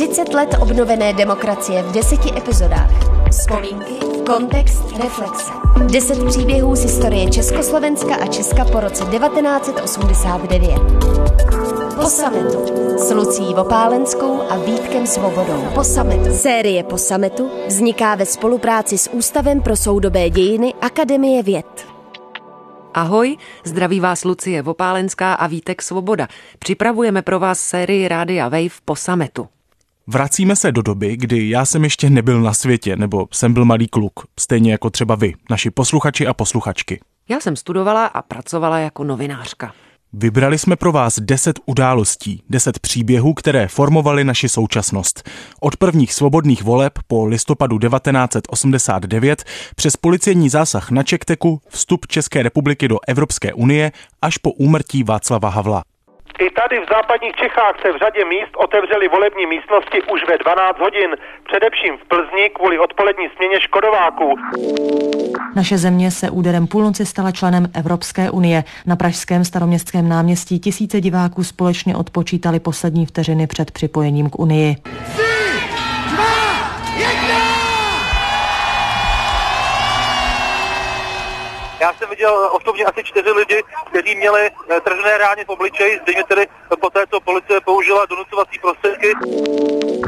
10 let obnovené demokracie v deseti epizodách. Vzpomínky, kontext, reflexe. 10 příběhů z historie Československa a Česka po roce 1989. Po sametu s Lucí Vopálenskou a Vítkem Svobodou. Po sametu. Série Po sametu vzniká ve spolupráci s Ústavem pro soudobé dějiny Akademie věd. Ahoj, zdraví vás Lucie Vopálenská a Vítek Svoboda. Připravujeme pro vás sérii Rádia Wave po sametu. Vracíme se do doby, kdy já jsem ještě nebyl na světě, nebo jsem byl malý kluk, stejně jako třeba vy, naši posluchači a posluchačky. Já jsem studovala a pracovala jako novinářka. Vybrali jsme pro vás 10 událostí, 10 příběhů, které formovaly naši současnost. Od prvních svobodných voleb po listopadu 1989 přes policejní zásah na Čekteku, vstup České republiky do Evropské unie až po úmrtí Václava Havla. I tady v západních Čechách se v řadě míst otevřely volební místnosti už ve 12 hodin, především v Plzni kvůli odpolední směně Škodováků. Naše země se úderem půlnoci stala členem Evropské unie. Na pražském staroměstském náměstí tisíce diváků společně odpočítali poslední vteřiny před připojením k unii. Já jsem viděl osobně asi čtyři lidi, kteří měli eh, tržené ráně v obličeji, zřejmě tedy po té, co policie použila donucovací prostředky.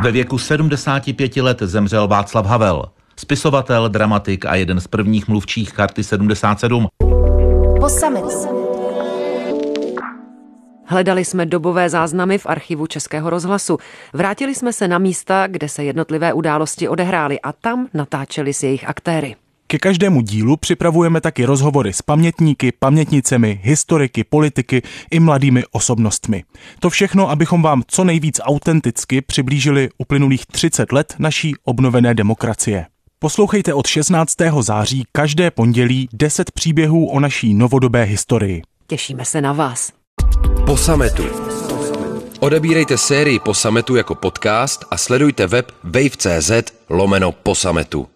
Ve věku 75 let zemřel Václav Havel, spisovatel, dramatik a jeden z prvních mluvčích karty 77. Po sametu. Hledali jsme dobové záznamy v archivu Českého rozhlasu. Vrátili jsme se na místa, kde se jednotlivé události odehrály a tam natáčeli s jejich aktéry. Ke každému dílu připravujeme taky rozhovory s pamětníky, pamětnicemi, historiky, politiky i mladými osobnostmi. To všechno, abychom vám co nejvíc autenticky přiblížili uplynulých 30 let naší obnovené demokracie. Poslouchejte od 16. září každé pondělí 10 příběhů o naší novodobé historii. Těšíme se na vás. Po sametu. Odebírejte sérii Po sametu jako podcast a sledujte web wave.cz lomeno po sametu.